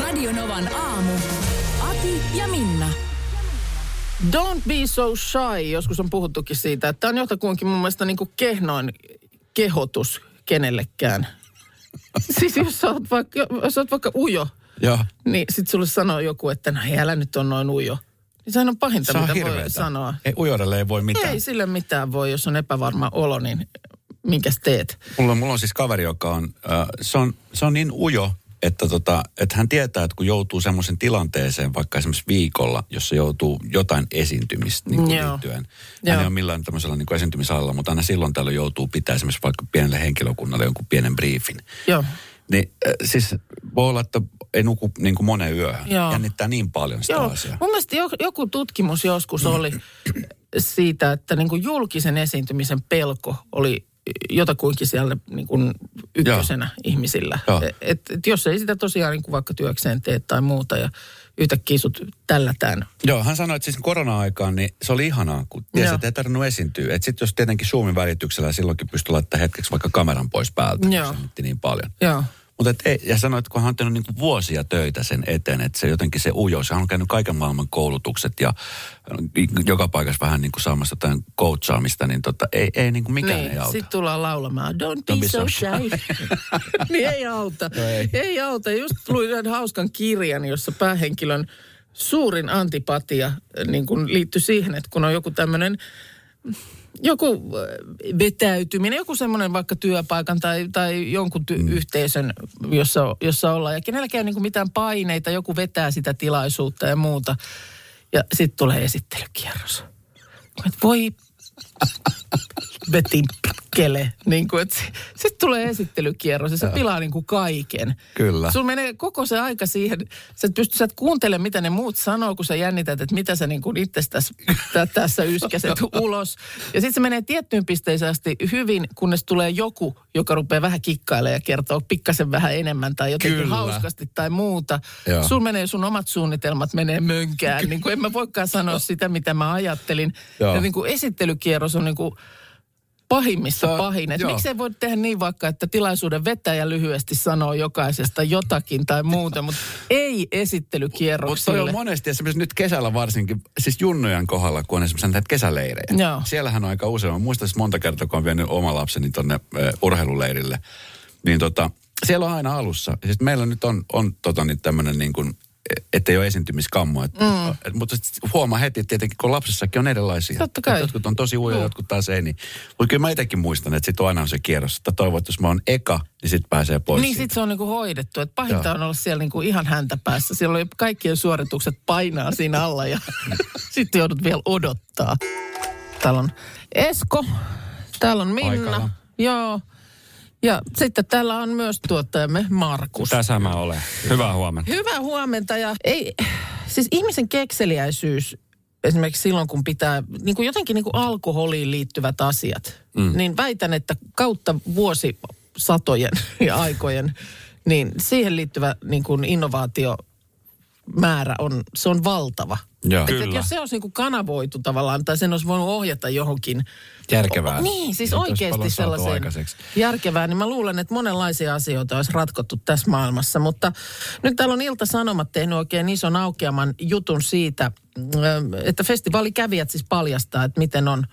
Radio Novan aamu. Ati ja Minna. Don't be so shy. Joskus on puhuttukin siitä, että tämä on jotakuinkin mun mielestä niin kuin kehnoin kehotus kenellekään. siis jos sä oot vaikka, jos sä oot vaikka ujo, Joo. niin sit sulle sanoo joku, että no hei, älä nyt on noin ujo. Niin sehän on pahinta, Se on mitä voi hirveetä. sanoa. Ei, ujoudelle ei voi mitään. Ei sille mitään voi, jos on epävarma olo, niin minkäs teet? Mulla, on- mulla on siis kaveri, joka on, äh, se on, se on niin ujo, että, tota, että hän tietää, että kun joutuu semmoisen tilanteeseen, vaikka esimerkiksi viikolla, jossa joutuu jotain esiintymistä niin kuin Joo. liittyen. Hän Joo. ei ole millään tämmöisellä niin kuin esiintymisalalla, mutta aina silloin tällöin joutuu pitää esimerkiksi vaikka pienelle henkilökunnalle jonkun pienen briefin. Joo. Niin äh, siis voi olla, että ei nuku niin kuin moneen yöhön. Joo. Jännittää niin paljon sitä Joo, asiaa. mun mielestä jo- joku tutkimus joskus oli siitä, että niin kuin julkisen esiintymisen pelko oli jotakuinkin siellä niin kuin ykkösenä ihmisillä. Joo. Et, et jos ei sitä tosiaan niin kuin vaikka työkseen tee tai muuta ja yhtäkkiä sut tällätään. Joo, hän sanoi, että siis korona-aikaan niin se oli ihanaa, kun tiesi, että ei tarvinnut esiintyä. Että sitten jos tietenkin Zoomin välityksellä silloinkin pystyi laittamaan hetkeksi vaikka kameran pois päältä, kun Joo. se jännitti niin paljon. Joo. Mutta et ei, ja sanoi, että kun hän on tehnyt niinku vuosia töitä sen eteen, että se jotenkin se ujous, hän on käynyt kaiken maailman koulutukset ja joka paikassa vähän niin kuin saamassa jotain coachaamista, niin tota, ei, ei niin kuin mikään ei Niin, auta. sitten tullaan laulamaan, don't be, Don't be so so shy. niin ei auta. No ei. ei auta. Just luin yhden hauskan kirjan, jossa päähenkilön suurin antipatia äh, niin kun liittyi siihen, että kun on joku tämmöinen joku äh, vetäytyminen, joku semmoinen vaikka työpaikan tai, tai jonkun ty- mm. yhteisön, jossa, jossa ollaan. Ja kenelläkään ei niin mitään paineita, joku vetää sitä tilaisuutta ja muuta. Ja sitten tulee esittelykierros. Et voi vetin kele. Niin kuin, sitten tulee esittelykierros ja se pilaa niin kuin kaiken. Kyllä. Sulla menee koko se aika siihen, sä et pysty sä et kuuntelemaan, mitä ne muut sanoo, kun sä jännität, että mitä sä niin kuin itsestäsi tä- tässä yskäset ulos. Ja sitten se menee tiettyyn pisteeseen asti hyvin, kunnes tulee joku, joka rupeaa vähän kikkailemaan ja kertoo pikkasen vähän enemmän tai jotenkin Kyllä. hauskasti tai muuta. Joo. Sulla menee sun omat suunnitelmat menee mönkään. Niin kuin en mä voikaan sanoa sitä, mitä mä ajattelin. Joo. Ja niin kuin esittelykierros on niin kuin pahimmissa on- pahin. Et miksei voi tehdä niin vaikka, että tilaisuuden vetäjä lyhyesti sanoo jokaisesta jotakin tai muuta, mutta ei Mutta esittelykierroksille. on monesti esimerkiksi nyt kesällä varsinkin, siis junnujen kohdalla, kun on esimerkiksi näitä kesäleirejä. Joo. Siellähän on aika usein, mä muistan monta kertaa, kun on vienyt oma lapseni tonne äh, urheiluleirille, niin tota, siellä on aina alussa. Siis meillä nyt on, on tota, niin tämmöinen niin kuin, ettei ole esiintymiskammo. Et, mm. et, mutta huomaa heti, että tietenkin kun lapsissakin on erilaisia. Totta kai. Jotkut on tosi ujoja, Joo. jotkut taas ei. Niin. Mutta kyllä mä itsekin muistan, että sitten aina on se kierros. Että toivon, että jos mä oon eka, niin sitten pääsee pois Niin siitä. sit se on niinku hoidettu. Et pahinta Joo. on olla siellä niinku ihan häntä päässä. Siellä on kaikkien suoritukset painaa siinä alla ja sitten joudut vielä odottaa. Täällä on Esko, täällä on Minna. Paikalla. Joo. Ja sitten täällä on myös tuottajamme Markus. Tässä mä olen. Hyvää huomenta. Hyvää huomenta ja ei, siis ihmisen kekseliäisyys esimerkiksi silloin, kun pitää niin kuin jotenkin niin kuin alkoholiin liittyvät asiat, mm. niin väitän, että kautta vuosisatojen ja aikojen, niin siihen liittyvä niin kuin innovaatio määrä on, se on valtava. Joo. Et, et Kyllä. jos se olisi niin kuin kanavoitu tavallaan, tai sen olisi voinut ohjata johonkin Järkevää. niin, siis Että olisi oikeasti sellaiseen järkevää, niin mä luulen, että monenlaisia asioita olisi ratkottu tässä maailmassa. Mutta nyt täällä on Ilta-Sanomat tehnyt oikein ison aukeaman jutun siitä, ö, että festivaalikävijät siis paljastaa, että miten on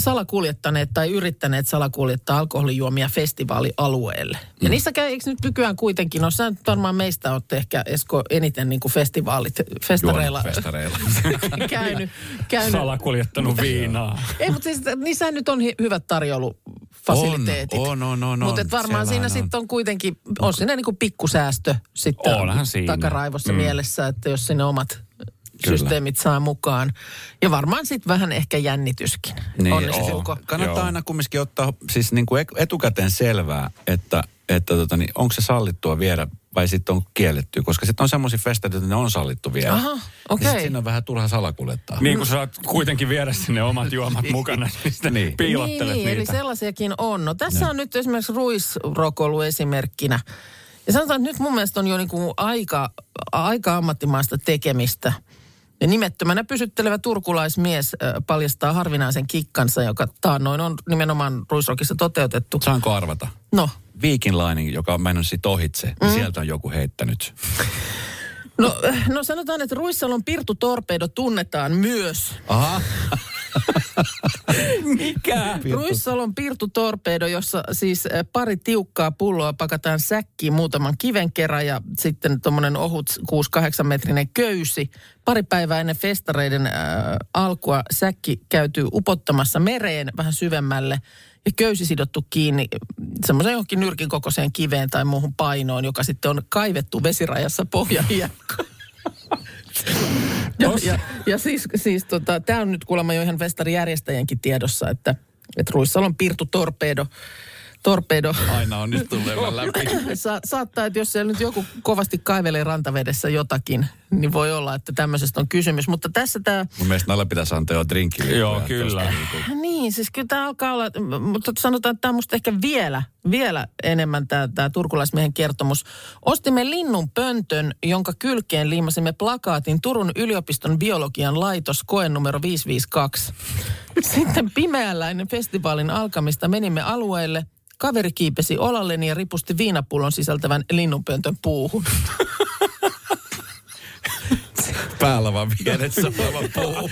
salakuljettaneet tai yrittäneet salakuljettaa alkoholijuomia festivaalialueelle. Ja niissä käy, eikö nyt nykyään kuitenkin, no sä nyt varmaan meistä olette ehkä Esko eniten niin kuin festivaalit, festareilla Juonut festareilla. käynyt. käynyt. Salakuljettanut viinaa. Ei, mutta siis niissä nyt on hi- hyvät tarjoulufasiliteetit. On, on, on, on, Mutta on. varmaan siinä sitten on kuitenkin, on siinä niinku pikkusäästö sitten takaraivossa Mm. mielessä, että jos sinne omat Kyllä. systeemit saa mukaan. Ja varmaan sitten vähän ehkä jännityskin. Niin, Onnistuuko? Kannattaa Joo. aina kumminkin ottaa siis niin kuin etukäteen selvää, että, että tota, niin, onko se sallittua viedä vai sitten on kielletty? Koska sitten on semmoisia festareita, että ne on sallittu vielä. Aha, Niin okei. sit siinä on vähän turha salakuljettaa. Niin kun saat kuitenkin viedä sinne omat juomat mukana, niin Niin. piilottelet niin, niin, eli niitä. sellaisiakin on. No tässä on nyt esimerkiksi ruisrokolu esimerkkinä. Ja sanotaan, että nyt mun mielestä on jo niin kuin aika, aika ammattimaista tekemistä. Ja nimettömänä pysyttelevä turkulaismies paljastaa harvinaisen kikkansa, joka taannoin on nimenomaan ruisrokissa toteutettu. Saanko arvata? No, Viikin Line, joka on mennyt sit ohitse, mm. sieltä on joku heittänyt. no, no sanotaan, että Ruissalon Pirtu Torpedo tunnetaan myös. Aha. Mikä? Ruissalon Pirtu Torpedo, jossa siis äh, pari tiukkaa pulloa pakataan säkkiin muutaman kiven kerran ja sitten tuommoinen ohut 6-8 metrinen köysi. Pari päivää ennen festareiden äh, alkua säkki käytyy upottamassa mereen vähän syvemmälle ja köysi sidottu kiinni semmoisen johonkin nyrkin kokoiseen kiveen tai muuhun painoon, joka sitten on kaivettu vesirajassa pohjahiekkaan. ja, ja, ja siis, siis tota, tämä on nyt kuulemma jo ihan festarijärjestäjänkin tiedossa, että, että Ruissalon Pirtu Torpedo, torpedo Aina on nyt tullut läpi. Sa- saattaa, että jos siellä nyt joku kovasti kaivelee rantavedessä jotakin, niin voi olla, että tämmöisestä on kysymys. Mutta tässä tämä, Mun mielestä näillä pitäisi antaa jo drinkki. Joo, kyllä. niin siis kyllä tämä alkaa olla, mutta sanotaan, että tämä on musta ehkä vielä, vielä enemmän tämä, tämä turkulaismiehen kertomus. Ostimme linnun pöntön, jonka kylkeen liimasimme plakaatin Turun yliopiston biologian laitos koe numero 552. Sitten pimeällä ennen festivaalin alkamista menimme alueelle. Kaveri kiipesi olalleni ja ripusti viinapullon sisältävän linnunpöntön puuhun. Päällä vaan vieressä oleva puu.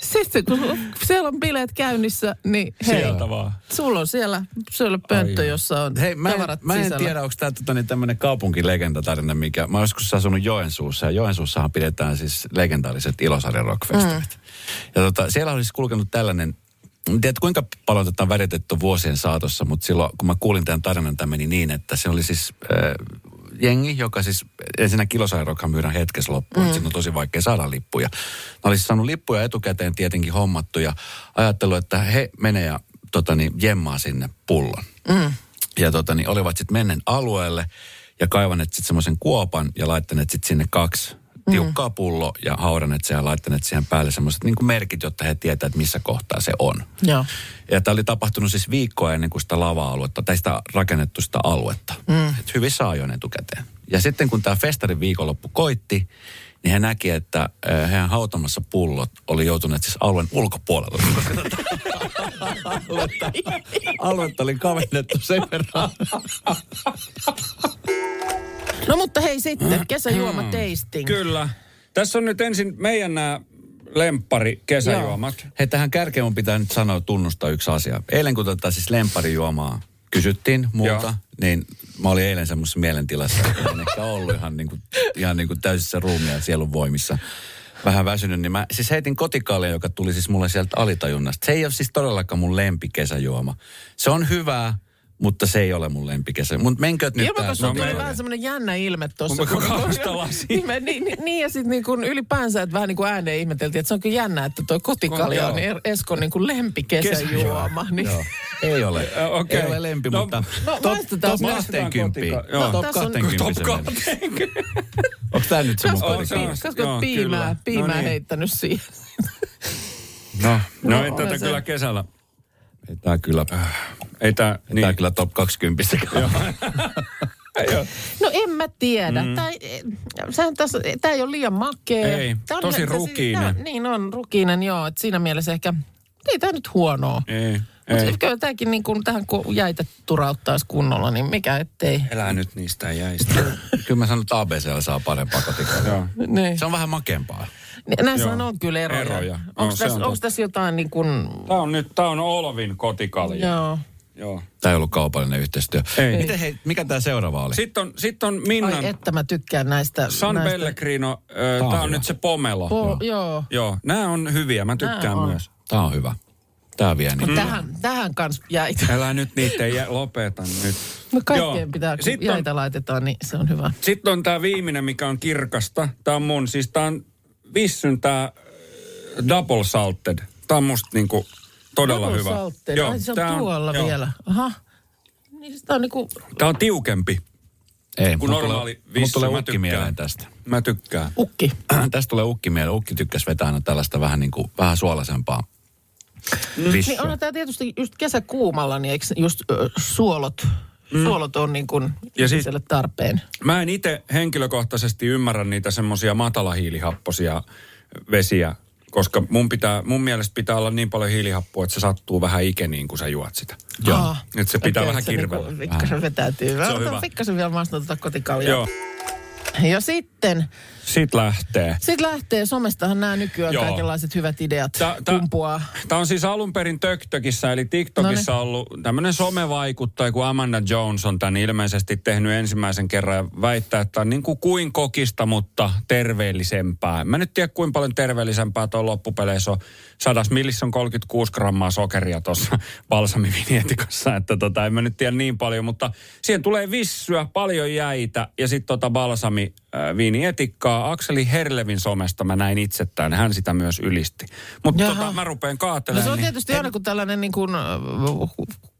Sitten kun siellä on bileet käynnissä, niin hei, Sieltä vaan. sulla on siellä, siellä pönttö, Ai. jossa on Hei, mä en, mä en sisällä. tiedä, onko tämä tota, niin tämmöinen kaupunkilegendatarina, mikä... Mä joskus asunut Joensuussa, ja Joensuussahan pidetään siis legendaariset Ilosarjan rockfestarit. Mm. Ja tota, siellä olisi kulkenut tällainen... En tiedä, kuinka paljon tätä on väritetty vuosien saatossa, mutta silloin, kun mä kuulin tämän tarinan, tämä meni niin, että se oli siis äh, jengi, joka siis ensinnä Kilosarjan rockhan myydään hetkessä loppuun, mm. on tosi vaikea saada lippuja. Mä olisin saanut lippuja etukäteen tietenkin hommattu ja ajatellut, että he menee ja tota, niin, jemmaa sinne pullon. Mm. Ja tota, niin olivat sitten mennen alueelle ja kaivaneet sitten semmoisen kuopan ja laittaneet sitten sinne kaksi tiukkaa pullo ja haudaneet sen ja laittaneet siihen päälle semmoiset niin merkit, jotta he tietävät, että missä kohtaa se on. Joo. Ja tämä oli tapahtunut siis viikkoa ennen kuin sitä lava-aluetta, tai sitä rakennettu sitä aluetta. Mm. Et hyvissä ajoin etukäteen. Ja sitten kun tämä festarin viikonloppu koitti, niin he näki, että äh, heidän hautamassa pullot oli joutuneet siis alueen ulkopuolelle. Tätä aluetta, aluetta oli kavennettu sen verran. No mutta hei sitten, kesäjuoma tasting. Kyllä. Tässä on nyt ensin meidän nämä lemppari kesäjuomat. Hei, tähän kärkeen mun pitää nyt sanoa tunnustaa yksi asia. Eilen kun tätä siis lempparijuomaa kysyttiin multa, Joo. niin mä olin eilen semmoisessa mielentilassa, että en ehkä ollut ihan, niin kuin, ihan niin kuin täysissä ruumia ja sielun voimissa. Vähän väsynyt, niin mä siis heitin kotikaalia, joka tuli siis mulle sieltä alitajunnasta. Se ei ole siis todellakaan mun lempikesäjuoma. Se on hyvää, mutta se ei ole mun lempikesä. Mutta menkö nyt Ilman, tää- sulla no tuli me- vähän semmoinen jännä ilme tuossa. Mun niin, niin, niin, niin, ja sitten niin kuin ylipäänsä, että vähän niin kuin ääneen ihmeteltiin, että se on kyllä jännä, että toi kotikalja on Joo. Er- Eskon niin kuin lempikesäjuoma. Niin. Joo. Ei ole. Okei. Ei ole lempi, No, mutta no, top, maistetaan, top 20. joo. Top Tässä on- 20. Top se meni. 20. Onko tämä nyt se mun On, on. kasko Joo, piimää, piimää No niin. heittänyt siihen. No, No ei on tätä kyllä kesällä. Ei tää kyllä, Ei tää, niin. tää niin. kyllä top 20. No en mä tiedä. Mm. Tää, sehän tässä, tää ei ole liian makea. Ei, Tää tosi tää- rukiinen. tää- niin on, rukiinen joo. Et siinä mielessä ehkä, ei tää nyt huonoa. Ei, Mutta ei. tämäkin niin kun tähän kun jäitä turauttaisi kunnolla, niin mikä ettei. Elää nyt niistä jäistä. kyllä mä sanon, että ABCllä saa parempaa kotikalaa. Joo. Niin. Se on vähän makeampaa. Näissä Joo. on kyllä eroja. Eroja. No, Onko se tässä, on tässä jotain niin kuin, Tää on nyt, tää on Olvin kotikalja. joo. Joo. Tämä ei ollut kaupallinen yhteistyö. Ei. Miten hei, mikä tämä seuraava oli? Sitten on, sit on Minnan Ai että mä tykkään näistä. San näistä. Pellegrino, Tää ö, on on nyt se pomelo. Po, joo. Joo, nämä on hyviä, mä tykkään on. myös. Tämä on hyvä. Tämä vie niin. Tähän, tähän kanssa jäitä. Älä nyt niitä jä, lopeta nyt. No kaikkeen Joo. pitää, kun Sitten on- jäitä laitetaan, niin se on hyvä. Sitten on tämä viimeinen, mikä on kirkasta. Tämä on mun, siis tämä on Vissyn tämä double salted. Tämä on musta niinku todella Double hyvä. salted. Ai, se on tää tuolla joo. vielä. Aha. Niin sitä on niinku, Tämä on tiukempi. Ei, Kun mulla normaali tulee, mulla vissu, tulee mä ukki tykkään. mieleen tästä. Mä tykkään. Ukki. tästä tulee ukki mieleen. Ukki tykkäsi vetää aina tällaista vähän niin kuin, vähän suolaisempaa Niin vissua. onhan tämä tietysti just kesäkuumalla, niin eikö just ö, suolot, mm. suolot on niin kuin Ja sit- ihmiselle tarpeen. Mä en itse henkilökohtaisesti ymmärrä niitä semmoisia matalahiilihapposia vesiä, koska mun, pitää, mun mielestä pitää olla niin paljon hiilihappoa, että se sattuu vähän ikeniin, kun sä juot sitä. Joo. Aa. Että se pitää Okei, vähän se kirvellä. Niinku, pikkasen vetäytyy. Mä Se on otan hyvä. pikkasen vielä maistaa tuota kotikaljaa. Joo, Ja sitten, sit lähtee. sit lähtee, somestahan nämä nykyään Joo. kaikenlaiset hyvät ideat Tää- tää- kumpuaa. Tämä on siis alun perin TikTokissa, eli TikTokissa Noniin. ollut tämmöinen somevaikuttaja, kun Amanda Jones on tämän ilmeisesti tehnyt ensimmäisen kerran ja väittää, että on niin kuin kuin kokista, mutta terveellisempää. Mä nyt tiedä, kuinka paljon terveellisempää tuo loppupeleissä on. Sadas millissä on 36 grammaa sokeria tuossa balsamivinietikassa, että tota, en mä nyt tiedä niin paljon, mutta siihen tulee vissyä, paljon jäitä ja sitten tota balsamiviinietikkaa. Akseli Herlevin somesta mä näin itse tämän, hän sitä myös ylisti. Mutta tota, mä rupean No kaatelemaan. se on niin- tietysti aina kun tällainen niin kuin,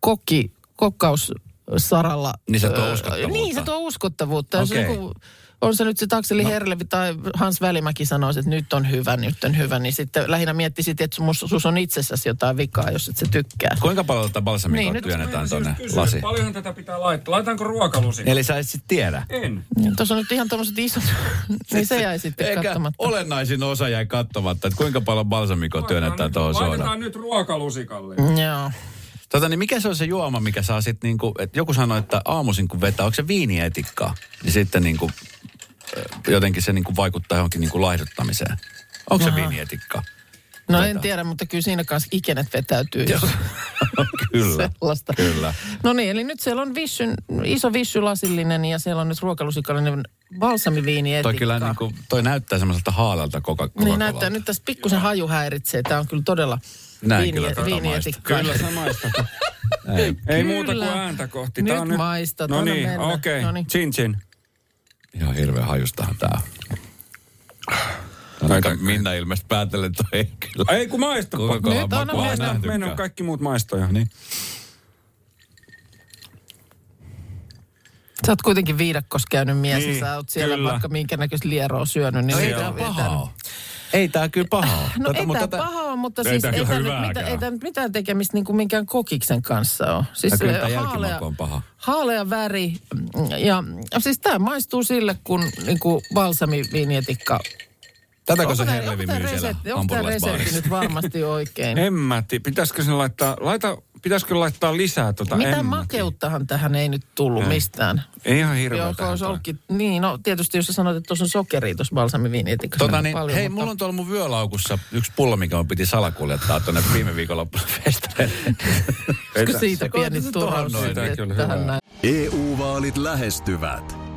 kokki, kokkaussaralla. Niin se tuo uskottavuutta. Niin, se tuo uskottavuutta. Jos Okei. joku, on se nyt se Takseli no. Herlevi tai Hans Välimäki sanoisi, että nyt on hyvä, nyt on hyvä, niin sitten lähinnä miettisit, että sus, sus on itsessäsi jotain vikaa, jos et se tykkää. Kuinka paljon tätä balsamikoa Niin, niin, nyt- työnnetään tuonne Kysyä, lasiin? Paljonhan tätä pitää laittaa? Laitaanko ruokalusi? Eli sä et sit tiedä. En. Niin, Tuossa on nyt ihan tuommoiset isot, niin se jäi sitten Eikä katsomatta. olennaisin osa jäi katsomatta, että kuinka paljon balsamikoa työnnetään tuohon soodaan. Laitetaan nyt ruokalusikalle. Joo. Tota, niin mikä se on se juoma, mikä saa sitten niinku, että joku sanoi, että aamuisin kun vetää, onko se viinietikkaa? Niin sitten niinku, jotenkin se niinku vaikuttaa johonkin niinku laihduttamiseen. Onko se Aha. viinietikkaa? No en Vetää. tiedä, mutta kyllä siinä kanssa ikenet vetäytyy. jos Kyllä, Sellaista. kyllä. No niin, eli nyt siellä on vissyn, iso vissylasillinen ja siellä on nyt ruokalusikallinen balsamiviini Toi kyllä niinku, toi näyttää semmoiselta haalalta koko Niin näyttää, nyt tässä pikkusen haju häiritsee. Tämä on kyllä todella Näin viini, kyllä viinietikkaa. Kyllä sä maistat. Ei. Ei muuta kuin Kyllä. ääntä kohti. Nyt on maistat, No niin, mennä. okei. Noniin. Chin chin. Ihan hirveän hajustahan tää on. Aika Minna ilmeisesti päätellen, että toi ei kyllä. Ei kun maista. Nyt mennä. nähtykään. Meillä on kaikki muut maistoja. Niin. Sä oot kuitenkin viidakkossa käynyt mies Niin, ja sä oot siellä kyllä. vaikka minkä näköistä lieroa syönyt. Niin No ei ei tää tää- paha oo. Ei tää kyllä paha. No Tätä- ei mutta tämä tätä- paha ole, mutta Ei siis ei kyllä tämä nyt, mitään, ei tää nyt mitään tekemistä niin kuin minkään kokiksen kanssa ole. Siis Ja kyllä eh, tää jälkimaku on paha. haalea väri ja siis tämä maistuu sille, kun niin kuin balsamiviinietikka. Tätäkö se Herlevi myy siellä onko tämä resepti nyt varmasti oikein? En mä tiedä. Pitäisikö sinne laittaa, laita, pitäisikö laittaa lisää tota? Mitä mä makeuttahan tähän ei nyt tullut Ei. mistään. Ei ihan hirveä ollutkin, niin no tietysti jos sä sanoit, että tuossa on sokeria tuossa balsamiviinietikassa Tota aika niin, paljon. hei, mutta- mulla on tuolla mun vyölaukussa yksi pullo, mikä on piti salakuljettaa tuonne viime viikonloppuna festareille. Siitä pieni turhaus tähän näin? EU-vaalit lähestyvät.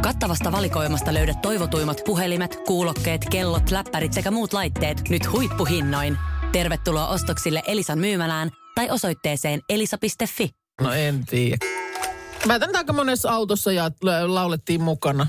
Kattavasta valikoimasta löydät toivotuimmat puhelimet, kuulokkeet, kellot, läppärit sekä muut laitteet nyt huippuhinnoin. Tervetuloa ostoksille Elisan myymälään tai osoitteeseen elisa.fi. No en tiedä. Mä tän aika monessa autossa ja la- laulettiin mukana.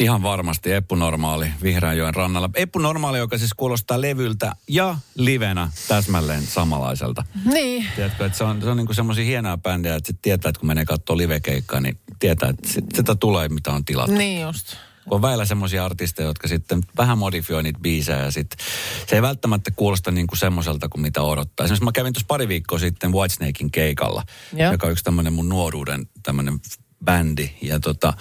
Ihan varmasti Eppu Normaali Vihreänjoen rannalla. Eppu Normaali, joka siis kuulostaa levyltä ja livenä täsmälleen samanlaiselta. Niin. Tiedätkö, että se on, se on niinku semmoisia hienoja bändejä, että sit tietää, että kun menee katsoa livekeikkaa, niin tietää, että sit, sitä tulee, mitä on tilattu. Niin just. Kun on väillä semmoisia artisteja, jotka sitten vähän modifioi niitä biisejä ja sit se ei välttämättä kuulosta niin kuin semmoiselta kuin mitä odottaa. Esimerkiksi mä kävin tuossa pari viikkoa sitten Whitesnakein keikalla, Joo. joka on yksi tämmöinen mun nuoruuden tämmöinen bändi. Ja tota,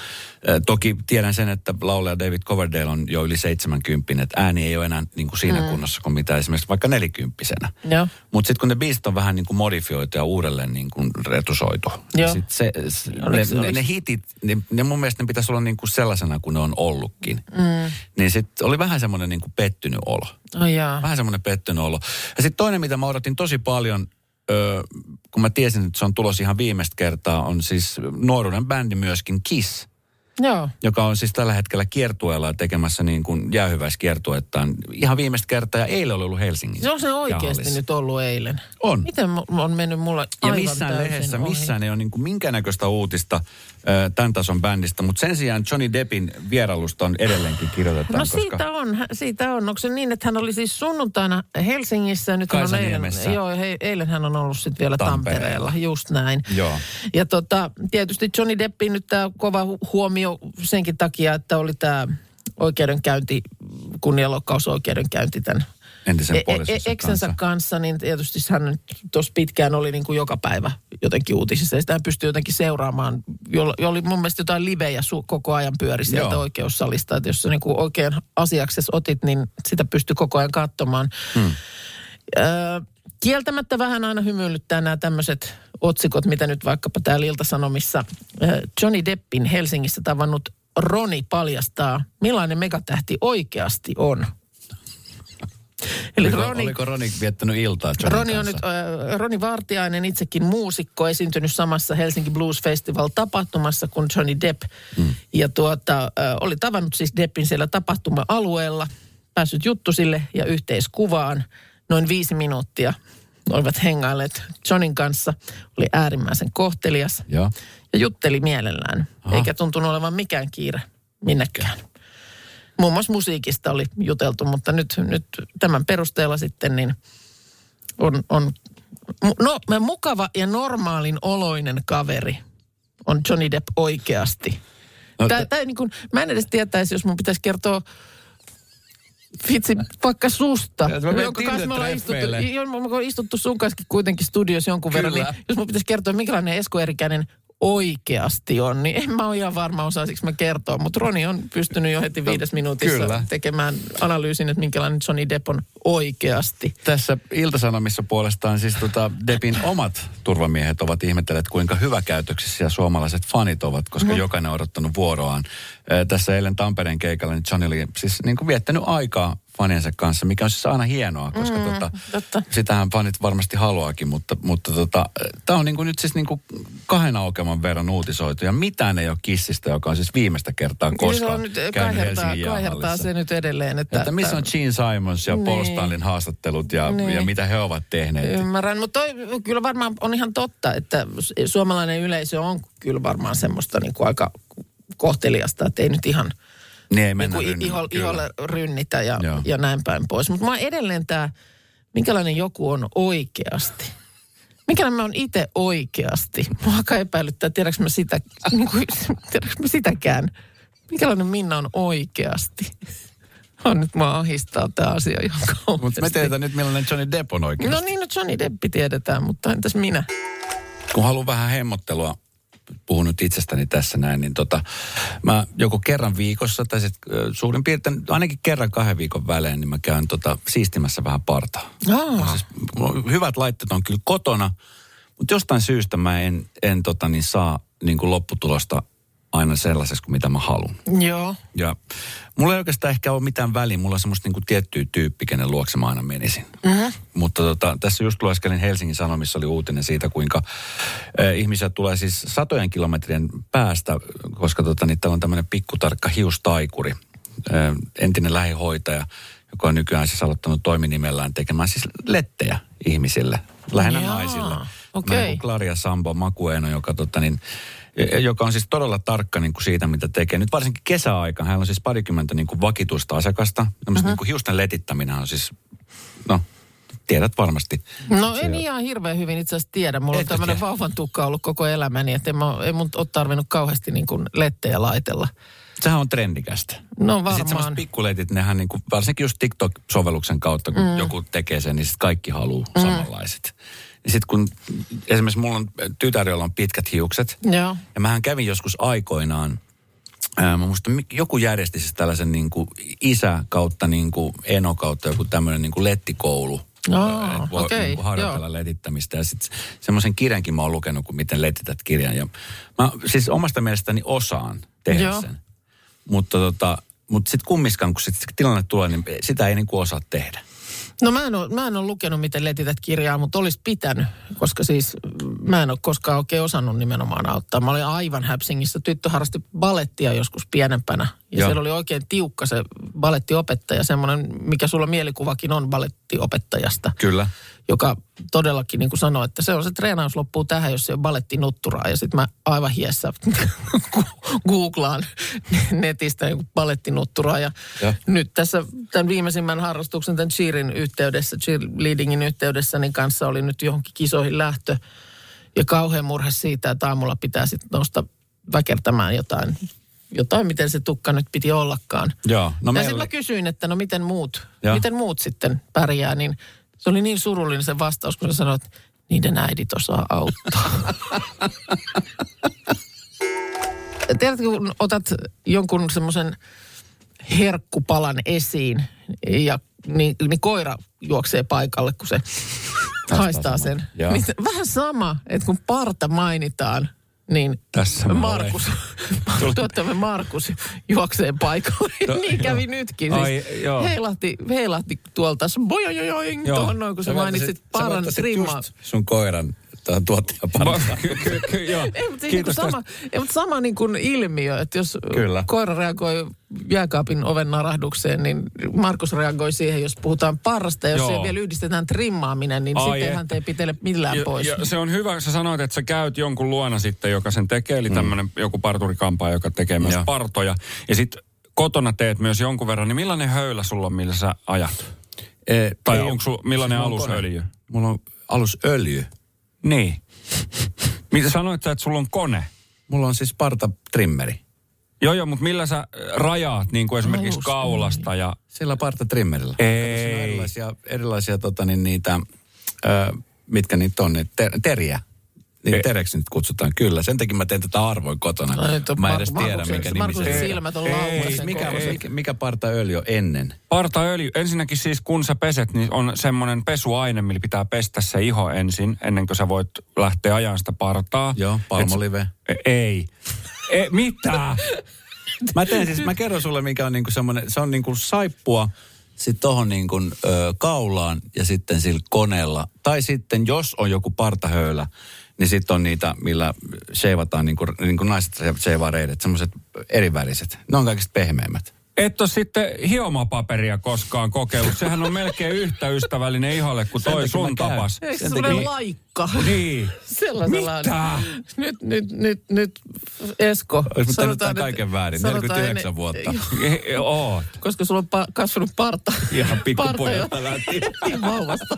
toki tiedän sen, että laulaja David Coverdale on jo yli 70, että ääni ei ole enää niin kuin siinä mm. kunnossa kuin mitä esimerkiksi vaikka nelikymppisenä. Mutta sitten kun ne biisit on vähän niin kuin modifioitu ja uudelleen niin kuin retusoitu, Joo. niin sit se, se, ne, ne, ne hitit, ne, ne mun mielestä ne pitäisi olla niin kuin sellaisena kuin ne on ollutkin. Mm. Niin sitten oli vähän semmoinen niin kuin pettynyt olo. Oh, jaa. Vähän semmoinen pettynyt olo. Ja sitten toinen, mitä mä odotin tosi paljon, kun mä tiesin, että se on tulos ihan viimeistä kertaa, on siis nuoruuden bändi myöskin Kiss, Joo. joka on siis tällä hetkellä kiertueella tekemässä niin kuin jäähyväiskiertuettaan ihan viimeistä kertaa. Ja eilen oli ollut Helsingissä. Se on se oikeasti jahallissa. nyt ollut eilen. On. Miten on mennyt mulla Ja aivan missään täysin lehdessä, ohi? missään ei ole niin kuin minkäännäköistä uutista tämän tason bändistä, mutta sen sijaan Johnny Deppin vierailusta on edelleenkin kirjoitetaan. No koska siitä on, siitä on. Onko se niin, että hän oli siis sunnuntaina Helsingissä, nyt hän on eilen, joo, he, eilen hän on ollut sitten vielä Tampereella. Tampereella. just näin. Joo. Ja tota, tietysti Johnny Deppin nyt tämä kova hu- huomio senkin takia, että oli tämä oikeudenkäynti, kunnianloukkausoikeudenkäynti tämän Entisen e- e- eksensä kanssa. kanssa, niin tietysti hän tuossa pitkään oli niin kuin joka päivä jotenkin uutisissa. Ja sitä hän pystyi jotenkin seuraamaan, jolla jo oli mun mielestä jotain livejä su- koko ajan pyöri sieltä Joo. oikeussalista. Että jos sä niin kuin oikein asiaksesi otit, niin sitä pystyi koko ajan katsomaan. Hmm. Öö, kieltämättä vähän aina hymyilyttää nämä tämmöiset otsikot, mitä nyt vaikkapa täällä Ilta-Sanomissa Johnny Deppin Helsingissä tavannut Roni paljastaa, millainen megatähti oikeasti on. Eli Oliko, Roni, oliko Roni viettänyt iltaa Johnin Roni on kanssa? nyt, äh, Roni Vartiainen itsekin muusikko, esiintynyt samassa Helsinki Blues Festival tapahtumassa kuin Johnny Depp. Mm. Ja tuota, äh, oli tavannut siis Deppin siellä tapahtuma-alueella, päässyt juttusille ja yhteiskuvaan noin viisi minuuttia. Olivat hengailleet Johnin kanssa, oli äärimmäisen kohtelias Joo. ja jutteli mielellään, Aha. eikä tuntunut olevan mikään kiire minnekään. Muun muassa musiikista oli juteltu, mutta nyt, nyt tämän perusteella sitten niin on, on no, mukava ja normaalin oloinen kaveri on Johnny Depp oikeasti. No, Tää, t- tää, niin kun, mä en edes tietäisi, jos mun pitäisi kertoa vitsi, vaikka susta. Ja, että mä menen jonka kanssa me ollaan istuttu, me ollaan istuttu sun kanssa kuitenkin studiossa jonkun verran, Kyllä. niin jos mun pitäisi kertoa, minkälainen Esko Erikäinen oikeasti on, niin en mä ole ihan varma, osaisinko mä kertoa. Mutta Roni on pystynyt jo heti viides minuutissa kyllä. tekemään analyysin, että minkälainen Johnny Depp on oikeasti. Tässä Iltasanomissa puolestaan siis tota Depin omat turvamiehet ovat ihmetelleet, kuinka hyväkäytöksisiä suomalaiset fanit ovat, koska Mhm. jokainen on odottanut vuoroaan. Tässä eilen Tampereen keikalla niin Johnny oli siis niin kuin viettänyt aikaa faniensa kanssa, mikä on siis aina hienoa, koska mm, tota, totta. sitähän fanit varmasti haluaakin, mutta, mutta tota, tämä on niin kuin nyt siis niin kuin kahden aukeaman verran uutisoitu ja mitään ei ole kissistä, joka on siis viimeistä kertaa Kyllä se koskaan on nyt, käynyt kaihertaa, Helsingin kaihertaa jäähallissa. se nyt edelleen. Että, Että missä on Gene Simons ja Paul Niin. Stanlin haastattelut ja, Niin. ja mitä he ovat tehneet. Ymmärrän, mutta toi kyllä varmaan on ihan totta, että su- suomalainen yleisö on kyllä varmaan semmoista niin kuin aika kohteliasta, että ei nyt ihan Niin ei niin mennä rynny- iho, iholle rynnitä ja, Joo. ja näin päin pois. Mutta mä edelleen tämä, minkälainen joku on oikeasti. Minkälainen mä oon itse oikeasti. Mua alkaa epäilyttää, tiedätkö mä, sitä, niin kuin, tiedätkö mä sitäkään. Minkälainen Minna on oikeasti. On nyt mua ahistaa tämä asia ihan Mutta me tiedetään nyt, millainen Johnny Depp on oikeasti. No niin, no Johnny Deppi tiedetään, mutta entäs minä? Kun haluan vähän hemmottelua, puhun nyt itsestäni tässä näin, niin tota, mä joko kerran viikossa tai sit, suurin piirtein ainakin kerran kahden viikon välein, niin mä käyn tota, siistimässä vähän partaa. Aa. Siis, hyvät laitteet on kyllä kotona, mutta jostain syystä mä en, en tota, niin saa niin kuin lopputulosta aina sellaisessa kuin mitä mä haluan. Joo. Ja mulla ei oikeastaan ehkä ole mitään väliä. Mulla on semmoista niinku tiettyä tyyppi, kenen luokse mä aina menisin. Mm-hmm. Mutta tota, tässä just lueskelin Helsingin Sanomissa oli uutinen siitä, kuinka äh, ihmisiä tulee siis satojen kilometrien päästä, koska tota, niin täällä on tämmöinen pikkutarkka hiustaikuri, äh, entinen lähihoitaja, joka on nykyään siis aloittanut toiminimellään tekemään siis lettejä ihmisille, lähinnä Jaa, naisille. okei. Näin kuin Claria Sambo Makueno, joka, tota, niin, joka on siis todella tarkka niin kuin siitä, mitä tekee. Nyt varsinkin kesäaika, hänellä on siis parikymmentä niin kuin vakituista asiakasta. Tämmöistä Mhm. niin kuin hiusten letittäminen on siis, no, tiedät varmasti. No en ihan hirveän hyvin itse asiassa tiedä. Mulla on Etkö tämmöinen vauvan tukka ollut koko elämäni, että en mä, ei mun ole tarvinnut kauheasti niin kuin lettejä laitella. Sehän on trendikästä. No Ja sitten varmaan. semmoiset pikkuletit, nehän niin kuin, varsinkin just TikTok-sovelluksen kautta, kun mm. joku tekee sen, niin sitten kaikki haluaa mm. samanlaiset. Niin sitten kun esimerkiksi mulla on tytär, jolla on pitkät hiukset, Joo. ja mähän kävin joskus aikoinaan, ää, mä muistan, joku järjesti siis tällaisen niin kuin isä kautta niin kuin eno kautta joku tämmöinen niin kuin lettikoulu. Ää, voi okei, niin harjoitella joo. letittämistä. Ja sitten semmoisen kirjankin mä oon lukenut, kun miten letität kirjan. Ja mä siis omasta mielestäni osaan tehdä Joo. sen. Mutta tota, mut sitten kummiskaan, kun sit tilanne tulee, niin sitä ei niin kuin osaa tehdä. No mä en, ole, mä en ole lukenut, miten letität kirjaa, mutta olisi pitänyt, koska siis mä en ole koskaan oikein osannut nimenomaan auttaa. Mä olin aivan häpsingissä. Tyttö harrasti balettia joskus pienempänä. Ja Joo. siellä oli oikein tiukka se balettiopettaja, semmoinen, mikä sulla mielikuvakin on balettiopettajasta. Kyllä. Joka todellakin niin kuin sanoi, että se on se treenaus loppuu tähän, jos se on balettinutturaa. Ja sitten mä aivan hiessä googlaan netistä joku balettinutturaa. Ja Joo. nyt tässä tämän viimeisimmän harrastuksen, tämän cheerin yhteydessä, cheerleadingin yhteydessä, niin kanssa oli nyt johonkin kisoihin lähtö. Ja kauhean murhe siitä, että aamulla pitää sitten nousta väkertämään jotain, jotain, miten se tukka nyt piti ollakaan. Joo. No ja meillä sitten mä kysyin, että no miten muut, miten muut sitten pärjää, niin se oli niin surullinen se vastaus, kun se sanoi, että niiden äidit osaa auttaa. Tiedätkö, kun otat jonkun semmoisen herkkupalan esiin ja niin, niin koira juoksee paikalle, kun se haistaa sen. Niin vähän sama, että kun parta mainitaan, niin Tässä mä Markus, tuottamme Markus juoksee paikalle. No, niin kävi joo. nytkin. Ai, Siis joo. heilahti, heilahti tuolta bojojojoing Joo. tuohon noin, kun sä mainitsit sä paran voittaisit trimmaa. sun koiran Ky- ky- ky- joo. Ei, mutta, siis Kiitos niin sama, ei, mutta sama niin kuin ilmiö, että jos Kyllä. koira reagoi jääkaapin oven narahdukseen, niin Markus reagoi siihen, jos puhutaan parrasta. Ja jos siihen vielä yhdistetään trimmaaminen, niin sitten hän ei pitele millään Ja, pois. ja se on hyvä, sä sanoit, että sä käyt jonkun luona sitten, joka sen tekee, eli tämmöinen joku parturikampaa, joka tekee myös Joo. partoja. Ja sitten kotona teet myös jonkun verran, niin millainen höylä sulla on, millä sä ajat? Eh, Tai onko sulla, millainen siis mulla on alusöljy? Niin. Mitä sanoit että sulla on kone? Mulla on siis partatrimmeri. Joo, joo, mutta millä sä rajaat, niin kuin esimerkiksi Alusöljy. kaulasta ja... Sillä partatrimmerillä. Ei. Siinä on erilaisia, erilaisia tota, niin niitä, ö, mitkä niitä on, niitä ter, teriä. Niin Ei. tereksi nyt kutsutaan, kyllä. Sen takia mä teen tätä arvoin kotona. No, nyt on mä en Mar- edes tiedä, Markuksen- mikä nimi se on. silmät on Ei, Mikä, kokoiset. mikä, mikä partaöljy on ennen? Partaöljy, ensinnäkin siis kun sä peset, niin on semmoinen pesuaine, millä pitää pestä se iho ensin, ennen kuin sä voit lähteä ajan sitä partaa. Joo, palmolive. Et, ei. E, mitä? Mä teen siis, mä kerron sulle, mikä on niinku semmoinen, se on niinku saippua, sitten tohon niinku, ö, kaulaan ja sitten sillä koneella. Tai sitten, jos on joku partahöylä, niin sitten on niitä, millä seivataan, niin kuin, niin kuin naiset seivaa reidet, semmoiset eriväriset. Ne on kaikista pehmeimmät. Et ole sitten hiomapaperia koskaan kokeillut. Sehän on melkein yhtä ystävällinen iholle kuin toi sun käyn. tapas. Eikö se semmoinen takia- laikka? Niin. Sellaisella Mitä? Nyt, nyt, nyt, nyt, Esko. Olisi sanotaan, että- kaiken väärin. sanotaan 49 ennen- vuotta. Oot. Koska sulla on pa- kasvanut parta. Ihan jo- lähtien. Niin vauvasta.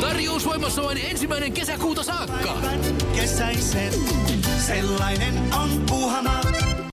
Tarjous voimassa vain ensimmäinen kesäkuuta saakka. Kesäisen. Sellainen on Puuhamaa.